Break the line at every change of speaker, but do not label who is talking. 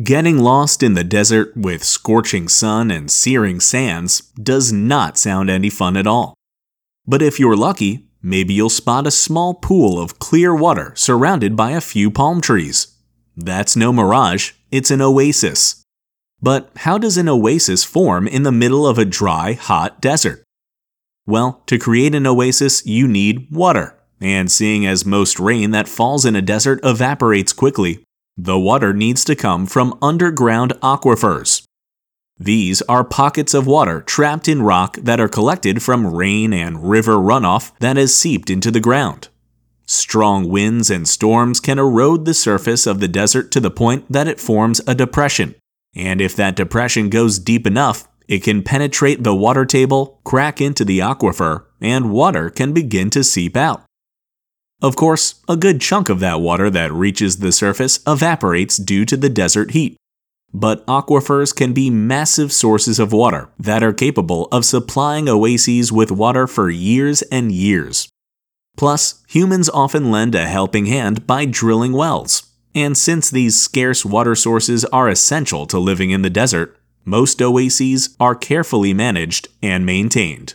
Getting lost in the desert with scorching sun and searing sands does not sound any fun at all. But if you're lucky, maybe you'll spot a small pool of clear water surrounded by a few palm trees. That's no mirage, it's an oasis. But how does an oasis form in the middle of a dry, hot desert? Well, to create an oasis, you need water. And seeing as most rain that falls in a desert evaporates quickly, the water needs to come from underground aquifers. These are pockets of water trapped in rock that are collected from rain and river runoff that has seeped into the ground. Strong winds and storms can erode the surface of the desert to the point that it forms a depression. And if that depression goes deep enough, it can penetrate the water table, crack into the aquifer, and water can begin to seep out. Of course, a good chunk of that water that reaches the surface evaporates due to the desert heat. But aquifers can be massive sources of water that are capable of supplying oases with water for years and years. Plus, humans often lend a helping hand by drilling wells. And since these scarce water sources are essential to living in the desert, most oases are carefully managed and maintained.